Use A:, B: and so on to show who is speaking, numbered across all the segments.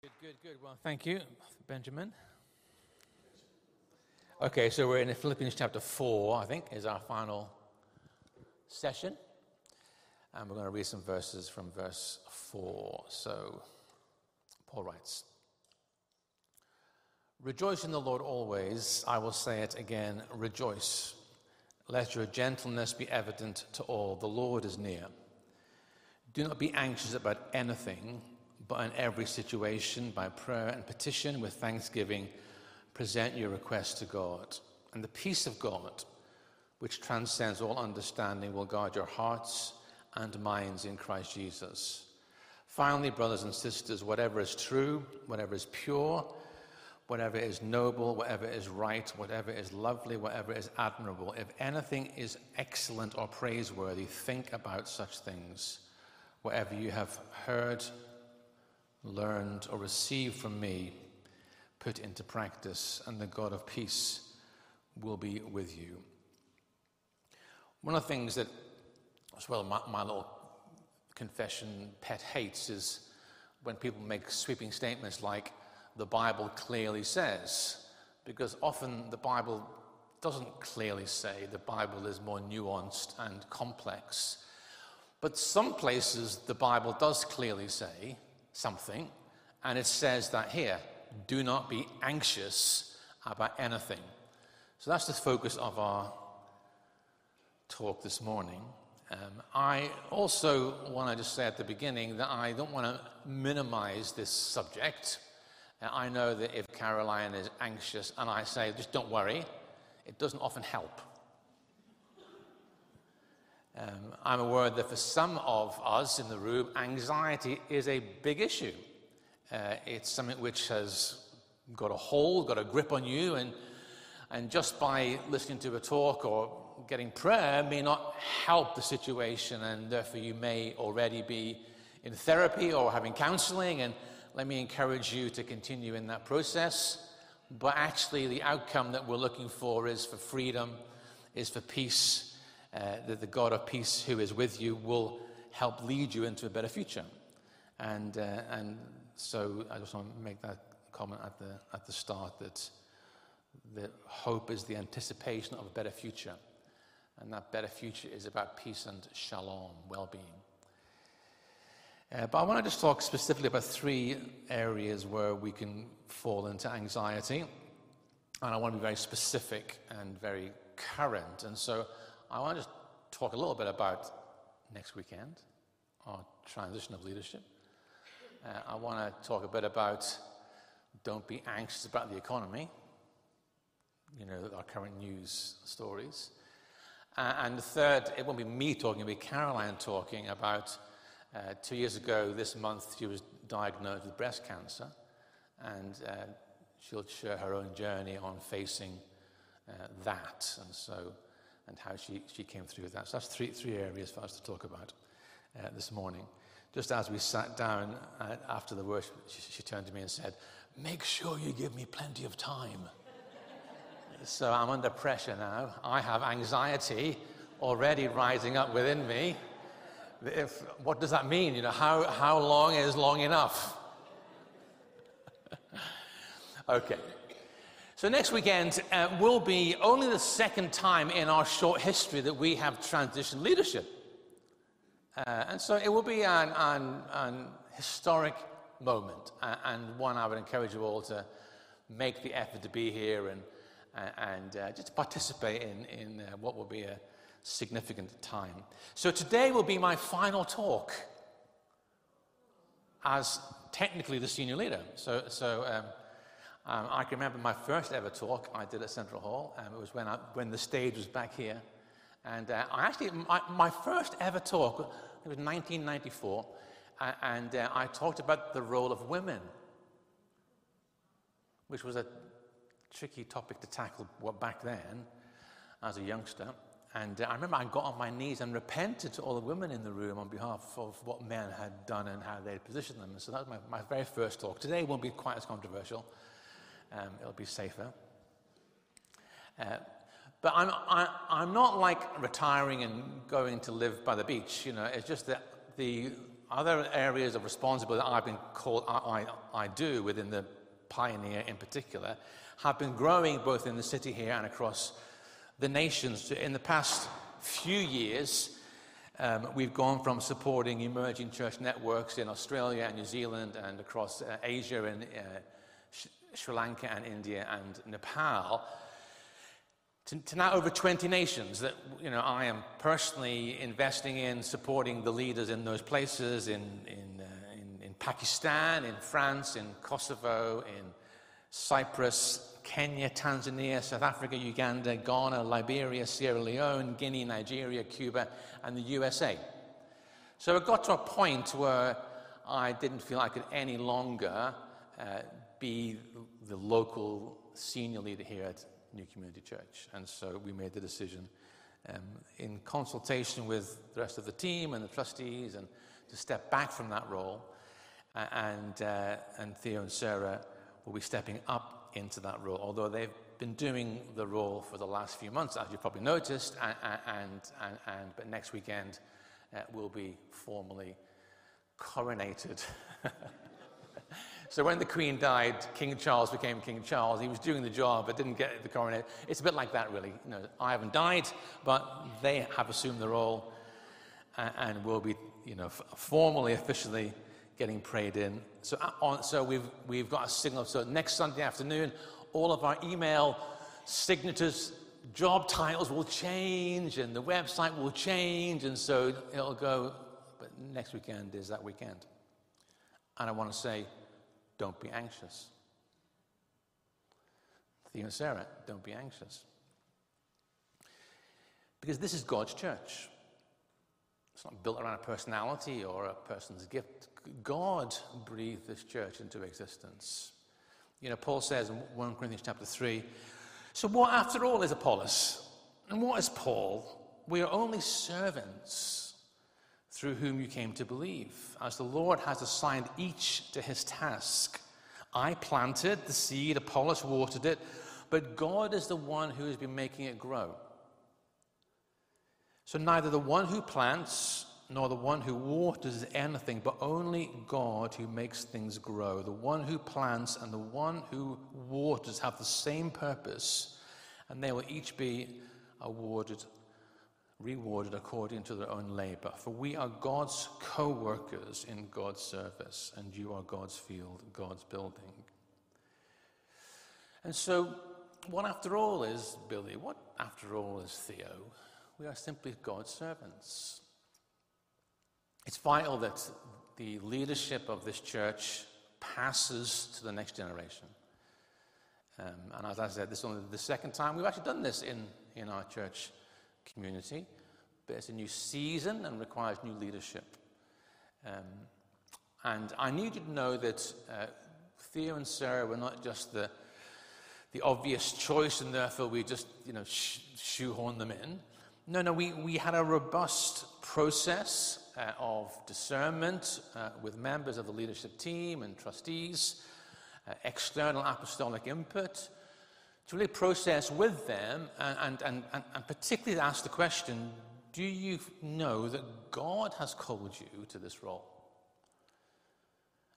A: Good, good, good. Well, thank you, Benjamin. Okay, so we're in Philippians chapter 4, I think, is our final session. And we're going to read some verses from verse 4. So, Paul writes Rejoice in the Lord always. I will say it again rejoice. Let your gentleness be evident to all. The Lord is near. Do not be anxious about anything, but in every situation, by prayer and petition with thanksgiving, present your requests to God. And the peace of God, which transcends all understanding, will guard your hearts and minds in Christ Jesus. Finally, brothers and sisters, whatever is true, whatever is pure, whatever is noble, whatever is right, whatever is lovely, whatever is admirable, if anything is excellent or praiseworthy, think about such things. Whatever you have heard, learned, or received from me, put into practice, and the God of peace will be with you. One of the things that, as well, my, my little confession pet hates is when people make sweeping statements like, the Bible clearly says, because often the Bible doesn't clearly say, the Bible is more nuanced and complex. But some places the Bible does clearly say something, and it says that here do not be anxious about anything. So that's the focus of our talk this morning. Um, I also want to just say at the beginning that I don't want to minimize this subject. I know that if Caroline is anxious and I say, just don't worry, it doesn't often help. Um, I'm aware that for some of us in the room, anxiety is a big issue. Uh, it's something which has got a hold, got a grip on you, and, and just by listening to a talk or getting prayer may not help the situation, and therefore you may already be in therapy or having counseling. And let me encourage you to continue in that process. But actually, the outcome that we're looking for is for freedom, is for peace, uh, that the God of peace who is with you will help lead you into a better future. And, uh, and so I just want to make that comment at the, at the start that, that hope is the anticipation of a better future. And that better future is about peace and shalom, well being. Uh, but I want to just talk specifically about three areas where we can fall into anxiety. And I want to be very specific and very current. And so I want to just talk a little bit about next weekend, our transition of leadership. Uh, I want to talk a bit about don't be anxious about the economy, you know, our current news stories. Uh, and the third, it won't be me talking, it'll be Caroline talking about uh, two years ago this month, she was diagnosed with breast cancer. And uh, she'll share her own journey on facing uh, that. And so and how she, she came through with that. So that's three, three areas for us to talk about uh, this morning. Just as we sat down uh, after the worship, she, she turned to me and said, Make sure you give me plenty of time. so I'm under pressure now. I have anxiety already rising up within me. If, what does that mean? You know, how, how long is long enough? okay. So, next weekend uh, will be only the second time in our short history that we have transitioned leadership. Uh, and so it will be an, an, an historic moment uh, and one I would encourage you all to make the effort to be here and, uh, and uh, just participate in, in uh, what will be a significant time. So, today will be my final talk as technically the senior leader. So, so um, um, I can remember my first ever talk I did at Central Hall. Um, it was when, I, when the stage was back here. And uh, I actually, my, my, first ever talk, it was 1994, uh, and uh, I talked about the role of women, which was a tricky topic to tackle back then as a youngster. And uh, I remember I got on my knees and repented to all the women in the room on behalf of what men had done and how they had positioned them. And so that was my, my very first talk. Today won't be quite as controversial um, it'll be safer. Uh, but I'm, I, am i am not like retiring and going to live by the beach. You know, it's just that the other areas of responsibility I've been called, I, I, I do within the Pioneer in particular, have been growing both in the city here and across the nations. In the past few years, um, we've gone from supporting emerging church networks in Australia and New Zealand and across uh, Asia and uh, Sri Lanka and India and Nepal to, to, now over 20 nations that you know, I am personally investing in supporting the leaders in those places in, in, uh, in, in Pakistan, in France, in Kosovo, in Cyprus, Kenya, Tanzania, South Africa, Uganda, Ghana, Liberia, Sierra Leone, Guinea, Nigeria, Cuba, and the USA. So it got to a point where I didn't feel I could any longer uh, be the local senior leader here at New Community Church. And so we made the decision um, in consultation with the rest of the team and the trustees and to step back from that role. And, uh, and Theo and Sarah will be stepping up into that role, although they've been doing the role for the last few months, as you've probably noticed, and, and, and, and but next weekend uh, will be formally coronated. so when the Queen died, King Charles became King Charles. He was doing the job, but didn't get the coronet. It's a bit like that, really. You know, I haven't died, but they have assumed the role and, will be, you know, formally, officially getting prayed in. So, uh, on, so we've, we've got a signal. So next Sunday afternoon, all of our email signatures, job titles will change, and the website will change, and so it'll go. But next weekend is that weekend. And I want to say, don't be anxious. Theo and Sarah, don't be anxious. Because this is God's church. It's not built around a personality or a person's gift. God breathed this church into existence. You know, Paul says in 1 Corinthians chapter 3 So, what after all is Apollos? And what is Paul? We are only servants through whom you came to believe, as the Lord has assigned each to his task. I planted the seed, Apollos watered it, but God is the one who has been making it grow. So neither the one who plants nor the one who waters anything, but only God who makes things grow. The one who plants and the one who waters have the same purpose, and they will each be awarded, rewarded according to their own labor. For we are God's co workers in God's service, and you are God's field, God's building. And so, what after all is Billy? What after all is Theo? We are simply God's servants. It's vital that the leadership of this church passes to the next generation. Um, and as I said, this is only the second time we've actually done this in, in our church community. But it's a new season and requires new leadership. Um, and I need you to know that uh, Theo and Sarah were not just the, the obvious choice, and therefore we just you know, sh- shoehorn them in. No, no, we, we had a robust process uh, of discernment uh, with members of the leadership team and trustees, uh, external apostolic input, to really process with them and, and, and, and particularly ask the question do you know that God has called you to this role?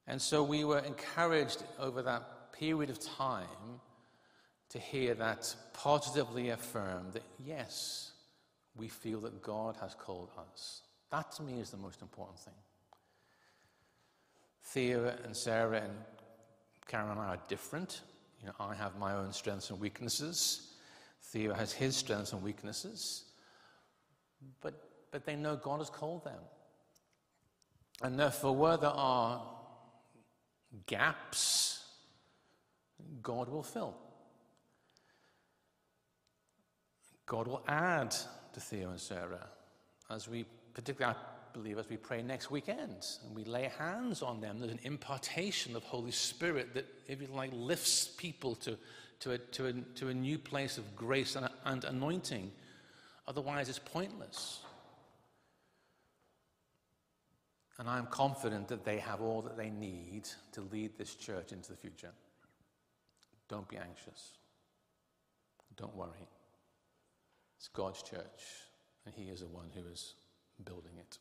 A: And so we were encouraged over that period of time to hear that positively affirmed that yes, we feel that God has called us. That to me is the most important thing. Theo and Sarah and Karen and I are different. You know, I have my own strengths and weaknesses. Theo has his strengths and weaknesses. But, but they know God has called them. And therefore, where there are gaps, God will fill. God will add to Theo and Sarah as we, particularly I believe, as we pray next weekend and we lay hands on them. There's an impartation of Holy Spirit that, if you like, lifts people to, to, a, to, a, to a new place of grace and, and anointing. Otherwise, it's pointless. And I'm confident that they have all that they need to lead this church into the future. Don't be anxious. Don't worry. It's God's church, and He is the one who is building it.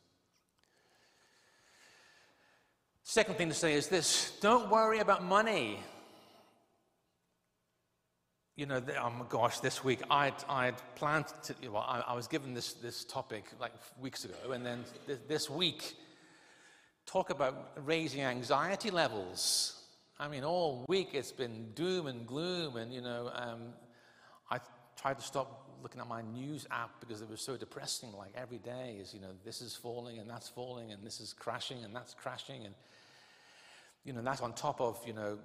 A: Second thing to say is this don't worry about money. You know, oh my gosh, this week I'd, I'd planned to, well, I, I was given this, this topic like weeks ago, and then th- this week, talk about raising anxiety levels. I mean, all week it's been doom and gloom, and you know, um, I tried to stop looking at my news app because it was so depressing. Like every day is, you know, this is falling and that's falling, and this is crashing and that's crashing, and you know, that's on top of, you know,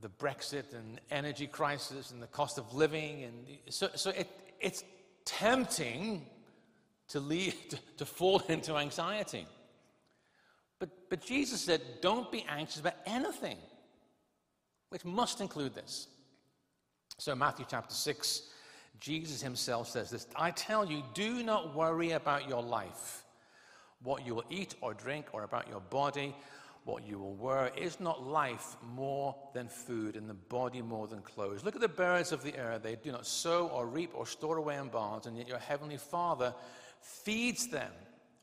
A: the Brexit and energy crisis and the cost of living. And so, so it, it's tempting to, lead, to, to fall into anxiety. But, but Jesus said, don't be anxious about anything, which must include this. So, Matthew chapter 6, Jesus himself says this I tell you, do not worry about your life, what you will eat or drink, or about your body what you will wear. Is not life more than food, and the body more than clothes? Look at the birds of the air. They do not sow or reap or store away in barns, and yet your heavenly Father feeds them.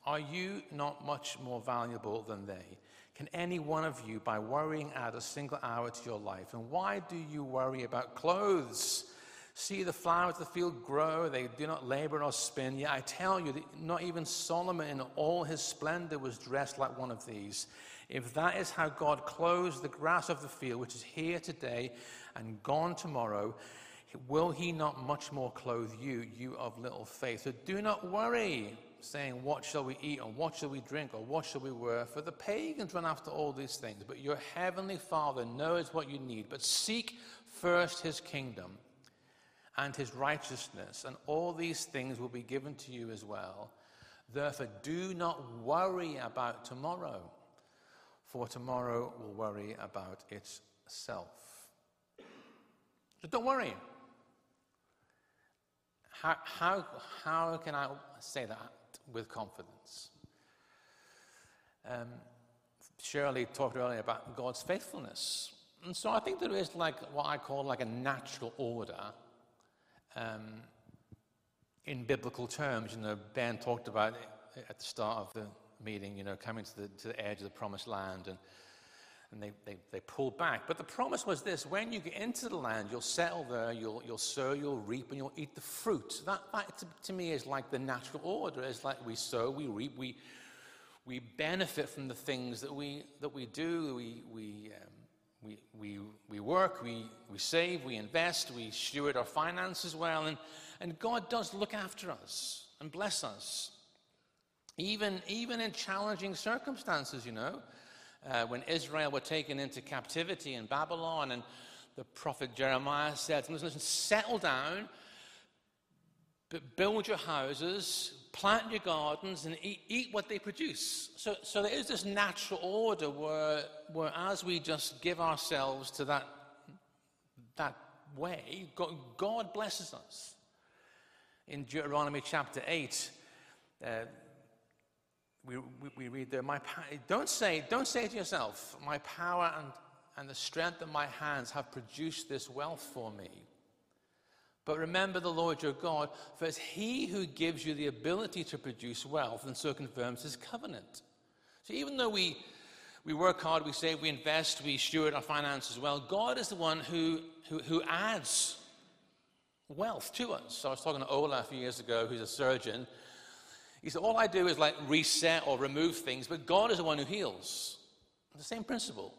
A: Are you not much more valuable than they? Can any one of you, by worrying, add a single hour to your life? And why do you worry about clothes? See the flowers of the field grow, they do not labor nor spin. Yet I tell you that not even Solomon in all his splendor was dressed like one of these. If that is how God clothes the grass of the field, which is here today and gone tomorrow, will he not much more clothe you, you of little faith? So do not worry, saying, What shall we eat, or what shall we drink, or what shall we wear? For the pagans run after all these things, but your heavenly Father knows what you need. But seek first his kingdom and his righteousness, and all these things will be given to you as well. Therefore, do not worry about tomorrow for tomorrow will worry about itself. So don't worry. How, how, how can I say that with confidence? Um, Shirley talked earlier about God's faithfulness. And so I think there is like what I call like a natural order um, in biblical terms. You know, Ben talked about it at the start of the meeting, you know, coming to the, to the edge of the promised land and, and they, they, they pulled back. But the promise was this when you get into the land, you'll settle there, you'll, you'll sow, you'll reap, and you'll eat the fruit. That, that to, to me is like the natural order. It's like we sow, we reap, we, we benefit from the things that we, that we do. We, we, um, we, we, we work, we, we save, we invest, we steward our finances well, and, and God does look after us and bless us. Even, even in challenging circumstances, you know, uh, when Israel were taken into captivity in Babylon, and the prophet Jeremiah said, listen, listen settle down, build your houses, plant your gardens, and eat, eat what they produce. So, so there is this natural order where, where as we just give ourselves to that, that way, God, God blesses us. In Deuteronomy chapter 8, uh, we, we, we read there, my don't say, don't say to yourself, my power and, and the strength of my hands have produced this wealth for me. But remember the Lord your God, for it's He who gives you the ability to produce wealth and so confirms His covenant. So even though we, we work hard, we save, we invest, we steward our finances well, God is the one who, who, who adds wealth to us. So I was talking to Ola a few years ago, who's a surgeon, he said, All I do is like reset or remove things, but God is the one who heals. The same principle.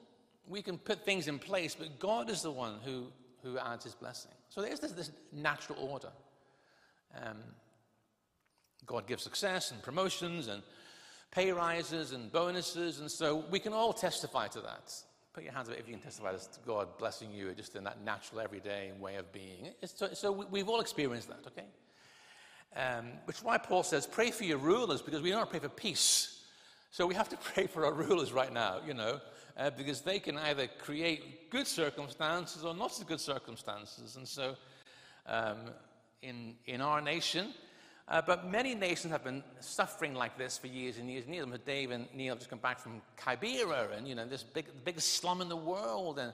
A: We can put things in place, but God is the one who, who adds his blessing. So there's this, this natural order. Um, God gives success and promotions and pay rises and bonuses, and so we can all testify to that. Put your hands up if you can testify to God blessing you just in that natural, everyday way of being. So, so, we've all experienced that, okay? Um, which is why Paul says, pray for your rulers, because we don't pray for peace. So we have to pray for our rulers right now, you know, uh, because they can either create good circumstances or not so good circumstances. And so um, in, in our nation, uh, but many nations have been suffering like this for years and years and years. Dave and Neil just come back from Kibera, and you know this big, biggest slum in the world, and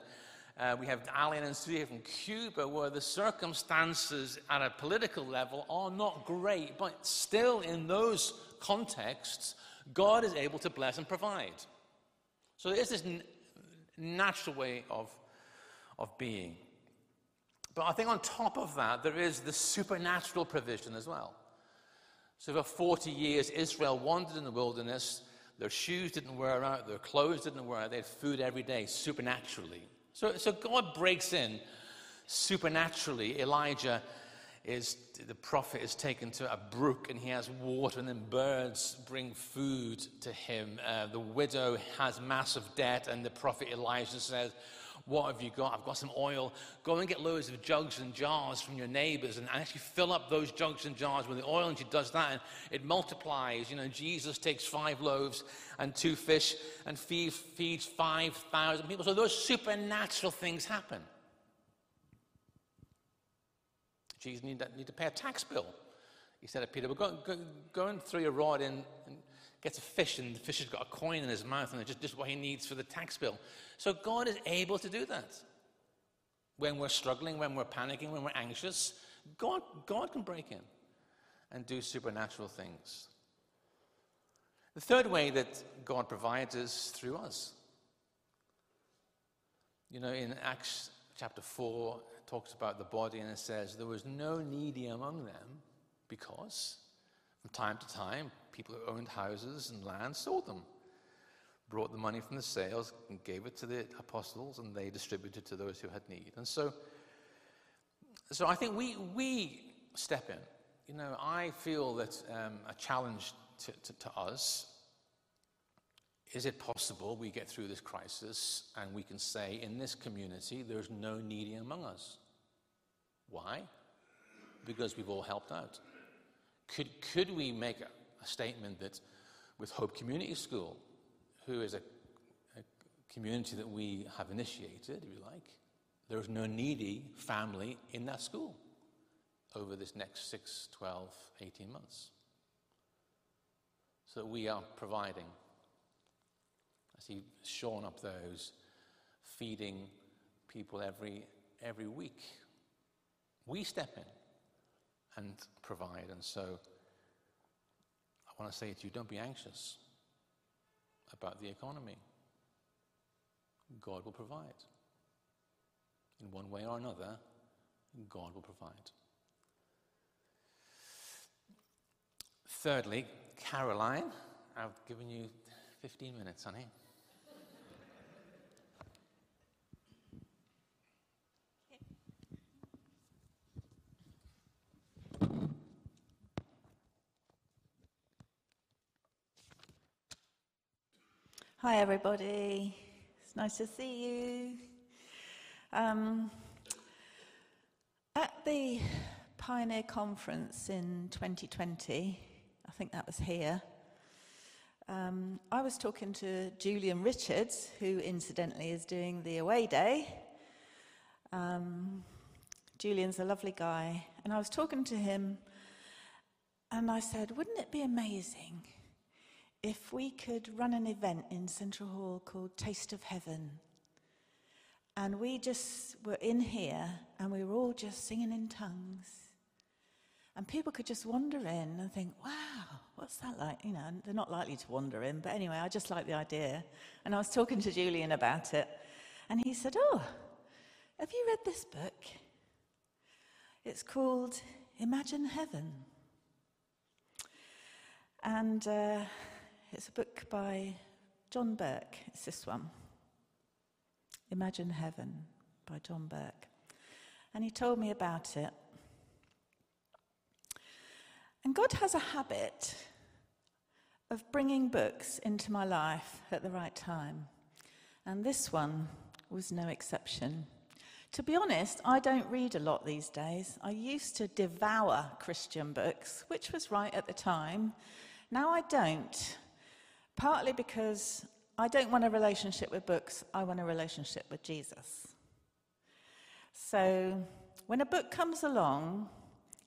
A: uh, we have Alan and Sue from Cuba, where the circumstances at a political level are not great, but still in those contexts, God is able to bless and provide. So there's this n- natural way of, of being. But I think on top of that, there is the supernatural provision as well. So for 40 years, Israel wandered in the wilderness. Their shoes didn't wear out, their clothes didn't wear out. They had food every day, supernaturally. So, so God breaks in supernaturally. Elijah is, the prophet is taken to a brook and he has water, and then birds bring food to him. Uh, the widow has massive debt, and the prophet Elijah says, what have you got? I've got some oil. Go and get loads of jugs and jars from your neighbors and actually fill up those jugs and jars with the oil. And she does that and it multiplies. You know, Jesus takes five loaves and two fish and feeds, feeds 5,000 people. So those supernatural things happen. Jesus need to, need to pay a tax bill. He said to Peter, well, go, go, go and throw your rod in and gets a fish, and the fish has got a coin in his mouth, and it's just, just what he needs for the tax bill. So God is able to do that. When we're struggling, when we're panicking, when we're anxious, God, God can break in and do supernatural things. The third way that God provides is through us. You know, in Acts chapter 4, it talks about the body and it says, There was no needy among them because from time to time people who owned houses and land sold them, brought the money from the sales and gave it to the apostles, and they distributed to those who had need. And so, so I think we, we step in. You know, I feel that um, a challenge to, to, to us is it possible we get through this crisis and we can say in this community there's no needy among us? Why? Because we've all helped out. Could, could we make a, a statement that with Hope Community School, who is a, a community that we have initiated, if you like, there is no needy family in that school over this next 6, 12, 18 months. So we are providing. I see Sean up who's feeding people every, every week. We step in and provide. And so I want to say to you don't be anxious about the economy. God will provide. In one way or another, God will provide. Thirdly, Caroline, I've given you 15 minutes, honey.
B: Hi, everybody. It's nice to see you. Um, at the Pioneer Conference in 2020, I think that was here, um, I was talking to Julian Richards, who incidentally is doing the away day. Um, Julian's a lovely guy, and I was talking to him, and I said, Wouldn't it be amazing if we could run an event in Central Hall called Taste of Heaven, and we just were in here and we were all just singing in tongues, and people could just wander in and think, wow, what's that like? You know, they're not likely to wander in, but anyway, I just like the idea. And I was talking to Julian about it, and he said, oh, have you read this book? It's called Imagine Heaven. And uh, it's a book by John Burke. It's this one Imagine Heaven by John Burke. And he told me about it. And God has a habit of bringing books into my life at the right time. And this one was no exception. To be honest, I don't read a lot these days. I used to devour Christian books, which was right at the time. Now I don't. Partly because I don't want a relationship with books, I want a relationship with Jesus. So when a book comes along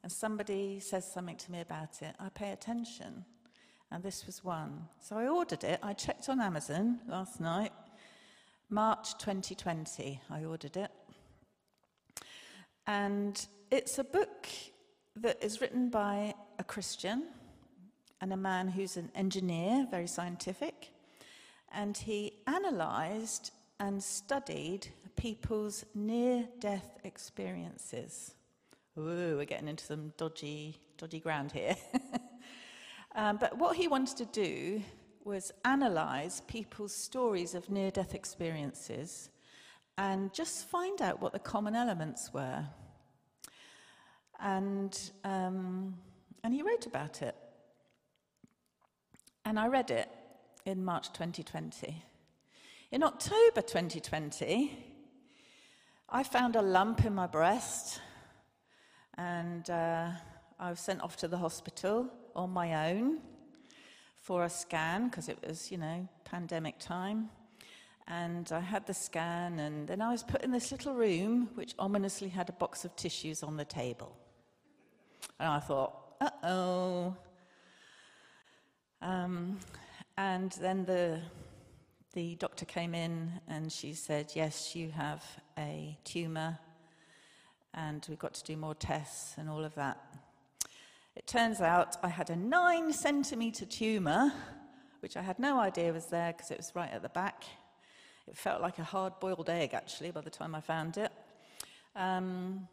B: and somebody says something to me about it, I pay attention. And this was one. So I ordered it. I checked on Amazon last night. March 2020, I ordered it. And it's a book that is written by a Christian and a man who's an engineer, very scientific. and he analysed and studied people's near death experiences. Ooh, we're getting into some dodgy, dodgy ground here. um, but what he wanted to do was analyse people's stories of near death experiences and just find out what the common elements were. And, um, and he wrote about it. And I read it in March 2020. In October 2020, I found a lump in my breast and uh, I was sent off to the hospital on my own for a scan because it was, you know, pandemic time. And I had the scan, and then I was put in this little room which ominously had a box of tissues on the table. And I thought, uh oh. Um, and then the, the doctor came in and she said, Yes, you have a tumour and we've got to do more tests and all of that. It turns out I had a nine centimetre tumour, which I had no idea was there because it was right at the back. It felt like a hard boiled egg, actually, by the time I found it. Um,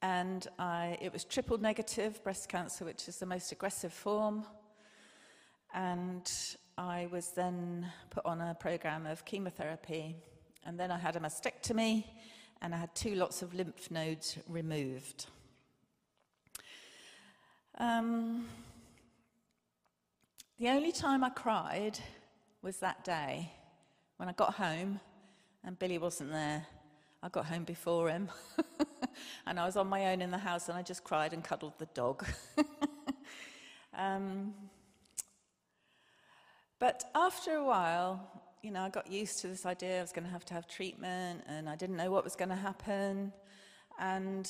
B: and I, it was triple negative breast cancer, which is the most aggressive form. And I was then put on a program of chemotherapy. And then I had a mastectomy and I had two lots of lymph nodes removed. Um, the only time I cried was that day when I got home and Billy wasn't there. I got home before him and I was on my own in the house and I just cried and cuddled the dog. um, but after a while, you know, I got used to this idea I was going to have to have treatment and I didn't know what was going to happen. And,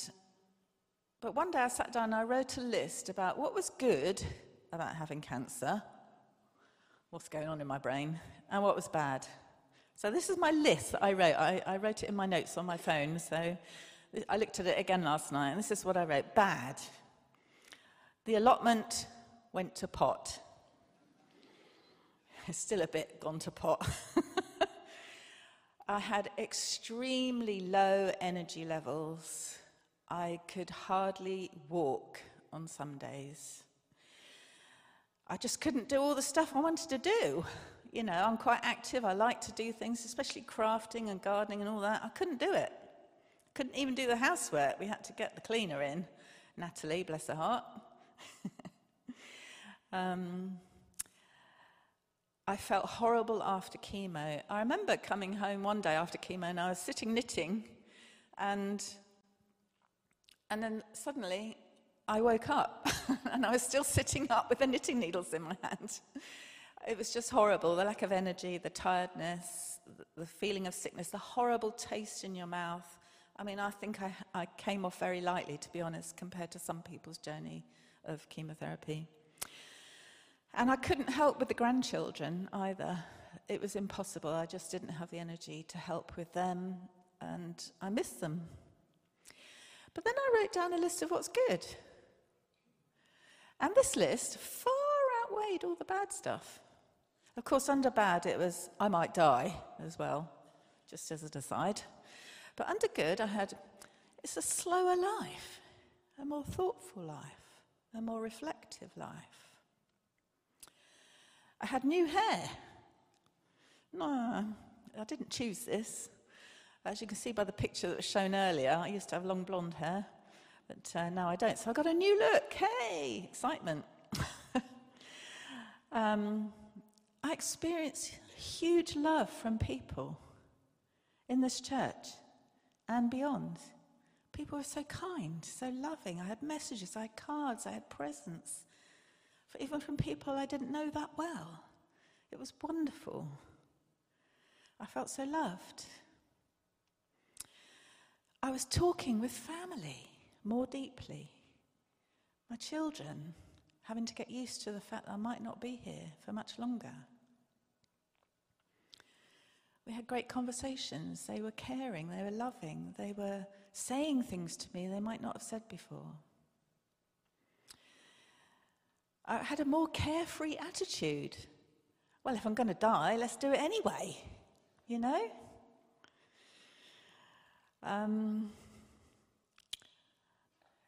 B: but one day I sat down and I wrote a list about what was good about having cancer, what's going on in my brain, and what was bad. So this is my list that I wrote. I, I wrote it in my notes on my phone. So I looked at it again last night, and this is what I wrote Bad. The allotment went to pot. Still a bit gone to pot. I had extremely low energy levels. I could hardly walk on some days. I just couldn't do all the stuff I wanted to do. You know, I'm quite active. I like to do things, especially crafting and gardening and all that. I couldn't do it. Couldn't even do the housework. We had to get the cleaner in. Natalie, bless her heart. um, I felt horrible after chemo. I remember coming home one day after chemo and I was sitting knitting and and then suddenly I woke up and I was still sitting up with the knitting needles in my hand. It was just horrible the lack of energy, the tiredness, the feeling of sickness, the horrible taste in your mouth. I mean, I think I, I came off very lightly, to be honest, compared to some people's journey of chemotherapy. And I couldn't help with the grandchildren either. It was impossible. I just didn't have the energy to help with them, and I missed them. But then I wrote down a list of what's good. And this list far outweighed all the bad stuff. Of course, under bad, it was I might die as well, just as an aside. But under good, I had it's a slower life, a more thoughtful life, a more reflective life. I had new hair. No, I didn't choose this. As you can see by the picture that was shown earlier, I used to have long blonde hair, but uh, now I don't. So I got a new look. Hey, excitement. um, I experienced huge love from people in this church and beyond. People were so kind, so loving. I had messages, I had cards, I had presents even from people I didn't know that well. It was wonderful. I felt so loved. I was talking with family more deeply. My children having to get used to the fact that I might not be here for much longer. We had great conversations. They were caring, they were loving, they were saying things to me they might not have said before. I had a more carefree attitude. well, if I'm going to die, let's do it anyway, you know? Um,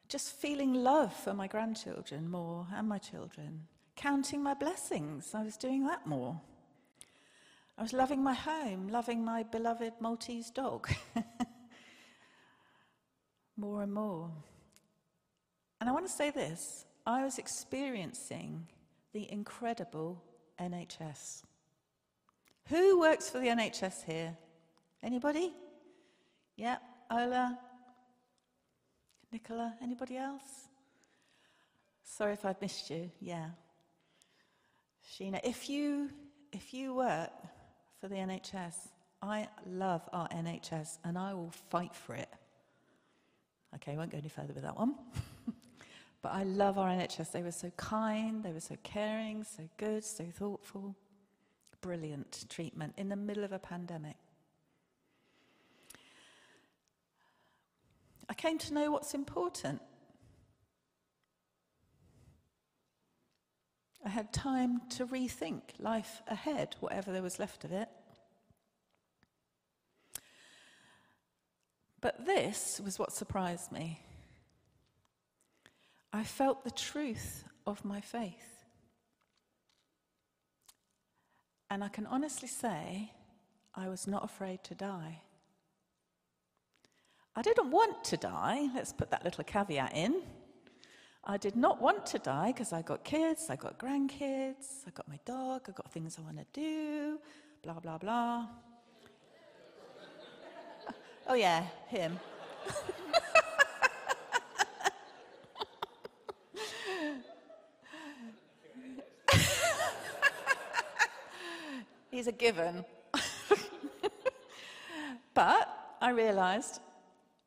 B: just feeling love for my grandchildren more and my children, counting my blessings. I was doing that more. I was loving my home, loving my beloved Maltese dog more and more. And I want to say this I was experiencing the incredible NHS. Who works for the NHS here? Anybody? Yeah, Ola? Nicola? Anybody else? Sorry if I've missed you. Yeah. Sheena, if you if you work for the NHS, I love our NHS and I will fight for it. Okay, I won't go any further with that one. but I love our NHS. They were so kind, they were so caring, so good, so thoughtful. Brilliant treatment in the middle of a pandemic. I came to know what's important. I had time to rethink life ahead, whatever there was left of it. But this was what surprised me. I felt the truth of my faith. And I can honestly say, I was not afraid to die. I didn't want to die, let's put that little caveat in. I did not want to die because I got kids, I got grandkids, I got my dog, I got things I want to do, blah, blah, blah. oh, yeah, him. He's a given. but I realized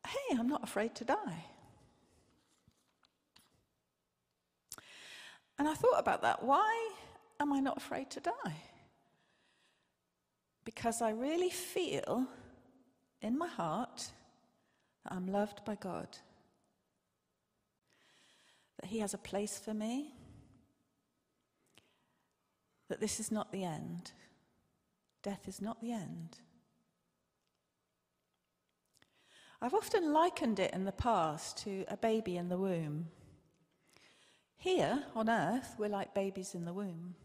B: hey, I'm not afraid to die. And I thought about that. Why am I not afraid to die? Because I really feel in my heart that I'm loved by God, that He has a place for me, that this is not the end. Death is not the end. I've often likened it in the past to a baby in the womb. Here on earth, we're like babies in the womb.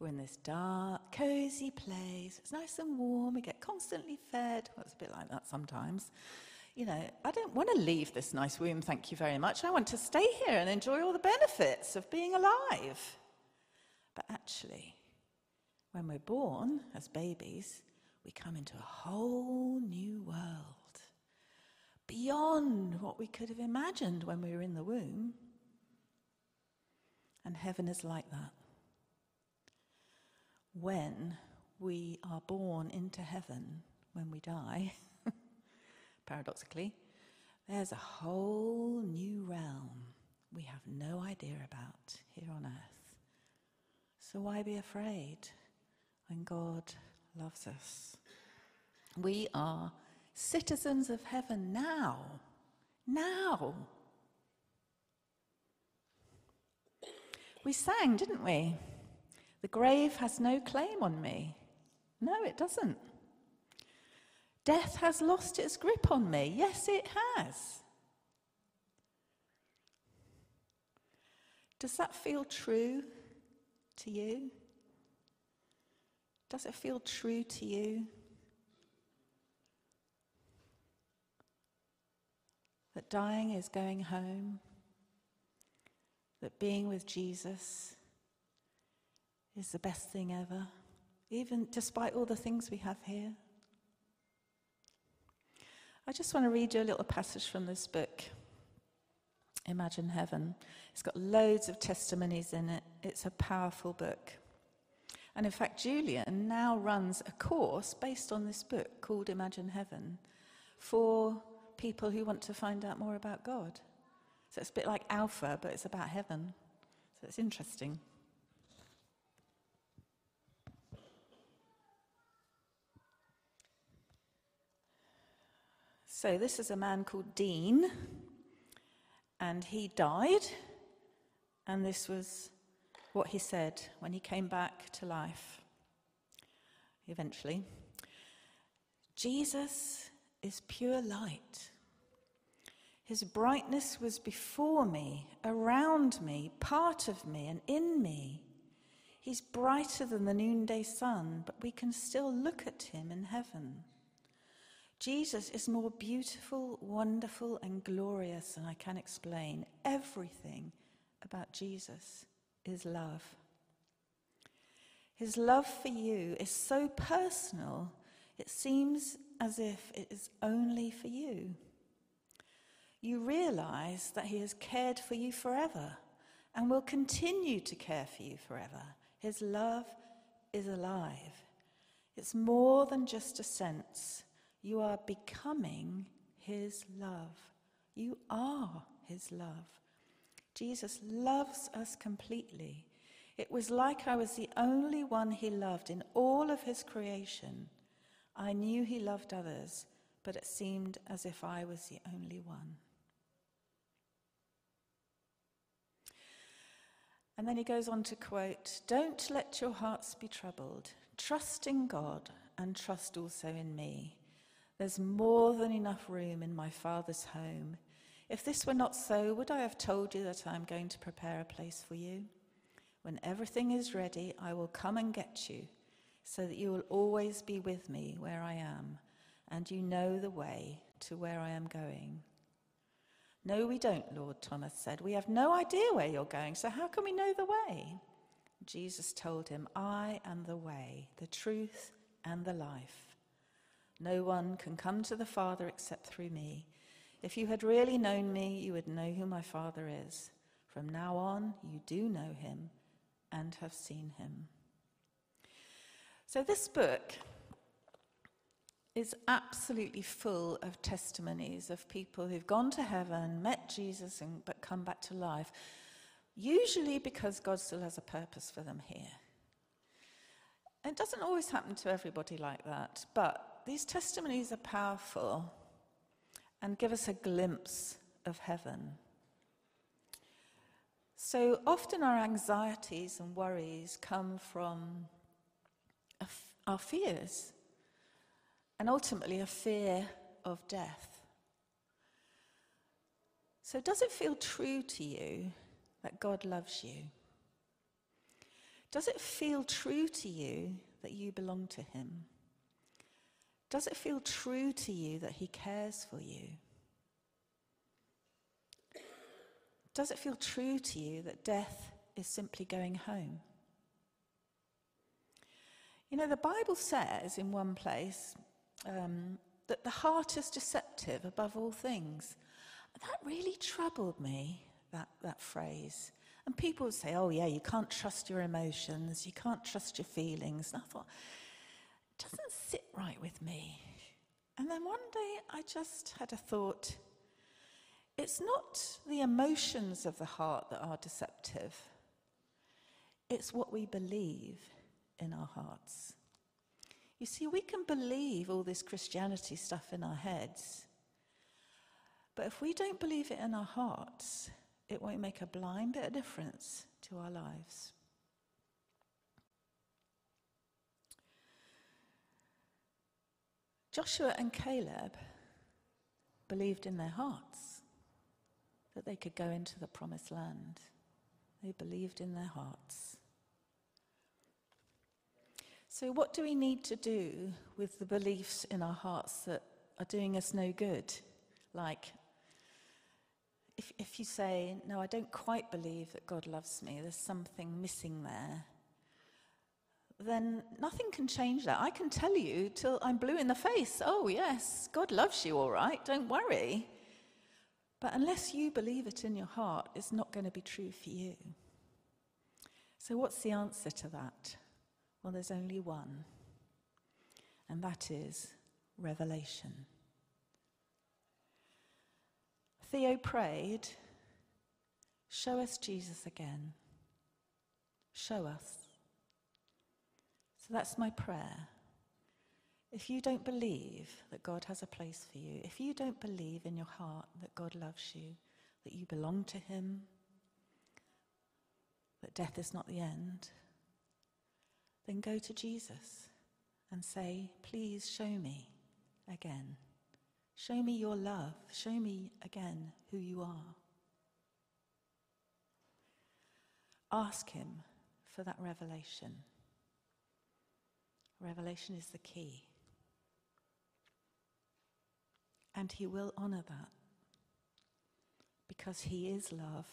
B: We're in this dark, cozy place. It's nice and warm. We get constantly fed. Well, it's a bit like that sometimes. You know, I don't want to leave this nice womb, thank you very much. I want to stay here and enjoy all the benefits of being alive. But actually, when we're born as babies, we come into a whole new world beyond what we could have imagined when we were in the womb. And heaven is like that. When we are born into heaven, when we die, paradoxically, there's a whole new realm we have no idea about here on earth. So why be afraid when God loves us? We are citizens of heaven now. Now. We sang, didn't we? The grave has no claim on me. No, it doesn't. Death has lost its grip on me. Yes, it has. Does that feel true to you? Does it feel true to you? that dying is going home, that being with Jesus is the best thing ever, even despite all the things we have here. I just want to read you a little passage from this book, Imagine Heaven. It's got loads of testimonies in it, it's a powerful book. And in fact, Julian now runs a course based on this book called Imagine Heaven for people who want to find out more about God. So it's a bit like Alpha, but it's about heaven. So it's interesting. So this is a man called Dean, and he died, and this was what he said when he came back to life. eventually. Jesus is pure light. His brightness was before me, around me, part of me, and in me. He's brighter than the noonday sun, but we can still look at him in heaven. Jesus is more beautiful, wonderful, and glorious than I can explain. Everything about Jesus is love. His love for you is so personal, it seems as if it is only for you. You realize that He has cared for you forever and will continue to care for you forever. His love is alive. It's more than just a sense. You are becoming His love. You are His love. Jesus loves us completely. It was like I was the only one He loved in all of His creation. I knew He loved others, but it seemed as if I was the only one. And then he goes on to quote Don't let your hearts be troubled. Trust in God and trust also in me. There's more than enough room in my Father's home. If this were not so, would I have told you that I am going to prepare a place for you? When everything is ready, I will come and get you, so that you will always be with me where I am, and you know the way to where I am going. No, we don't, Lord, Thomas said. We have no idea where you're going, so how can we know the way? Jesus told him, I am the way, the truth, and the life. No one can come to the Father except through me. If you had really known me, you would know who my Father is. From now on, you do know him and have seen him. So, this book is absolutely full of testimonies of people who've gone to heaven, met Jesus, and, but come back to life, usually because God still has a purpose for them here. It doesn't always happen to everybody like that, but these testimonies are powerful and give us a glimpse of heaven. So often our anxieties and worries come from our fears and ultimately a fear of death. So, does it feel true to you that God loves you? Does it feel true to you that you belong to Him? Does it feel true to you that He cares for you? Does it feel true to you that death is simply going home? You know, the Bible says in one place, um, that the heart is deceptive above all things. That really troubled me, that, that phrase. And people would say, oh, yeah, you can't trust your emotions, you can't trust your feelings. And I thought, doesn't sit right with me. And then one day I just had a thought it's not the emotions of the heart that are deceptive, it's what we believe in our hearts. You see, we can believe all this Christianity stuff in our heads, but if we don't believe it in our hearts, it won't make a blind bit of difference to our lives. Joshua and Caleb believed in their hearts that they could go into the promised land. They believed in their hearts. So, what do we need to do with the beliefs in our hearts that are doing us no good? Like, if, if you say, No, I don't quite believe that God loves me, there's something missing there, then nothing can change that. I can tell you till I'm blue in the face, Oh, yes, God loves you all right, don't worry. But unless you believe it in your heart, it's not going to be true for you. So, what's the answer to that? Well, there's only one, and that is revelation. Theo prayed, Show us Jesus again. Show us. So that's my prayer. If you don't believe that God has a place for you, if you don't believe in your heart that God loves you, that you belong to Him, that death is not the end, then go to Jesus and say, Please show me again. Show me your love. Show me again who you are. Ask Him for that revelation. Revelation is the key. And He will honour that because He is love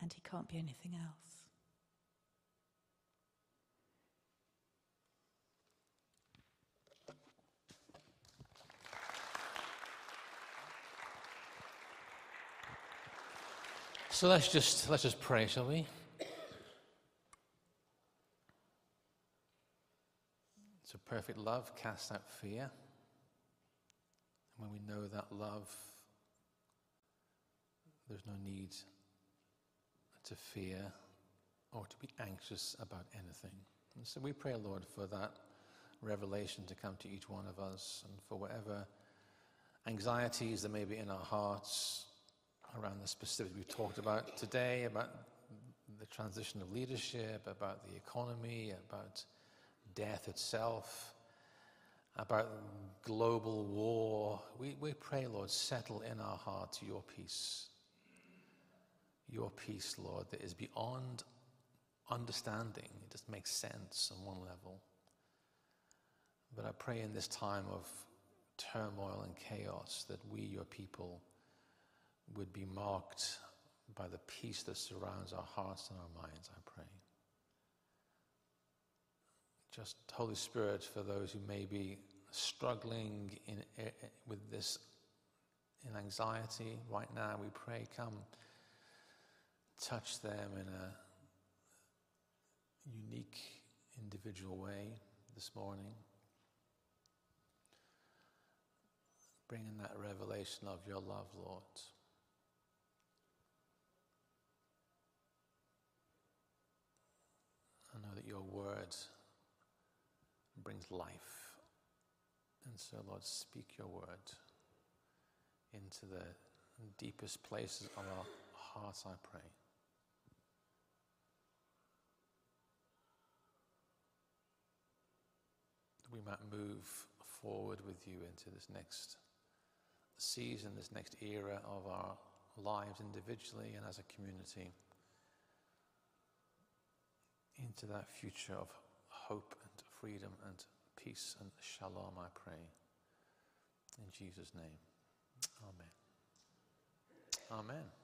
B: and He can't be anything else.
A: So let's just let's just pray, shall we? So perfect love casts out fear. And when we know that love, there's no need to fear or to be anxious about anything. And so we pray, Lord, for that revelation to come to each one of us and for whatever anxieties there may be in our hearts around the specifics we've talked about today, about the transition of leadership, about the economy, about death itself, about global war. We, we pray, Lord, settle in our hearts your peace. Your peace, Lord, that is beyond understanding. It just makes sense on one level. But I pray in this time of turmoil and chaos that we, your people, would be marked by the peace that surrounds our hearts and our minds, I pray. Just Holy Spirit, for those who may be struggling in, eh, eh, with this in anxiety right now, we pray, come touch them in a unique, individual way this morning. Bring in that revelation of your love, Lord. I know that your word brings life. And so, Lord, speak your word into the deepest places of our hearts, I pray. That we might move forward with you into this next season, this next era of our lives individually and as a community into that future of hope and freedom and peace and shalom, I pray. In Jesus' name. Amen. Amen.